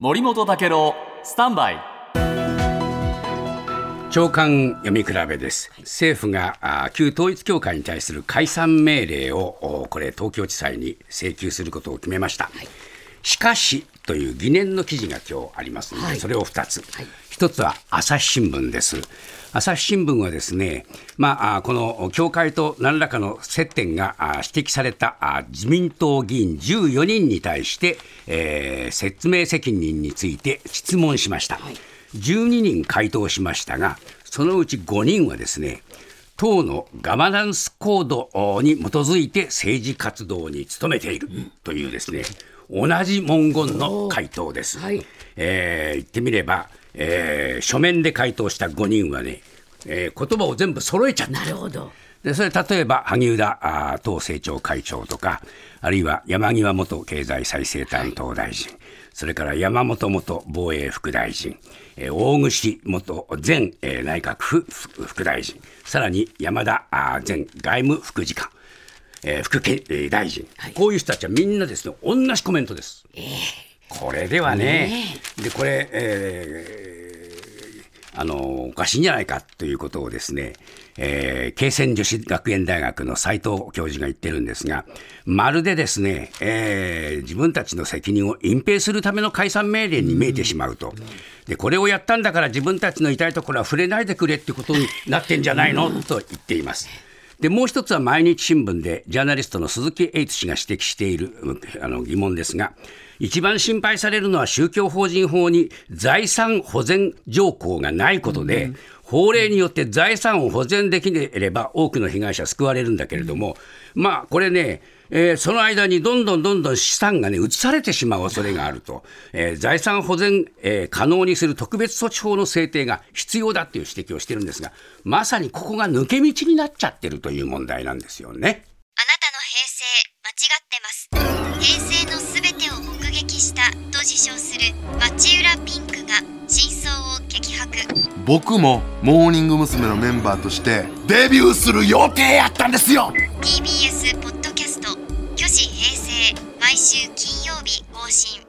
森本武郎スタンバイ。長官読み比べです。政府があ旧統一教会に対する解散命令をおこれ東京地裁に請求することを決めました、しかしという疑念の記事が今日ありますので、はい。それを2つ、はい。一つは朝日新聞です。朝日新聞はですね、まあ、あこの教会と何らかの接点があ指摘されたあ自民党議員14人に対して、えー説明責任について質問しました。12人回答しましたが、そのうち5人はですね、党のガバナンスコードに基づいて政治活動に努めているというですね、同じ文言の回答です。はいえー言ってみれば、えー書面で回答した5人はね、えー言葉を全部揃えちゃった。なるほど。でそれ例えば萩生田あー党政調会長とかあるいは山際元経済再生担当大臣、それから山本元防衛副大臣、えー大串元前、えー内閣府副副大臣。さらに山田あー前外務副次官、えー副経営大臣、こういう人たちはみんなですね同じコメントです。これではね、でこれ、えーあのおかしいんじゃないかということをですね、えー、慶泉女子学園大学の斎藤教授が言ってるんですが、まるでですね、えー自分たちの責任を隠蔽するための解散命令に見えてしまうと。で、これをやったんだから自分たちの痛いところは触れないでくれってことになってんじゃないの？と言っています。でもう一つは毎日新聞でジャーナリストの鈴木エイツ氏が指摘しているあの疑問ですが一番心配されるのは宗教法人法に財産保全条項がないことで、法令によって財産を保全できれば多くの被害者は救われるんだけれども、まあこれねえーその間にどんどんどんどん資産がね、移されてしまう恐れがあると、えー財産保全、えー可能にする特別措置法の制定が必要だっていう指摘をしてるんですが、まさにここが抜け道になっちゃってるという問題なんですよね。あなたの平成間違ってます。平成のすべてを目撃したと自称する町浦ピンクが真相を激白。僕もモーニング娘。のメンバーとしてデビューする予定やったんですよ。TBS ポッドキャスト「巨子平成」毎週金曜日更新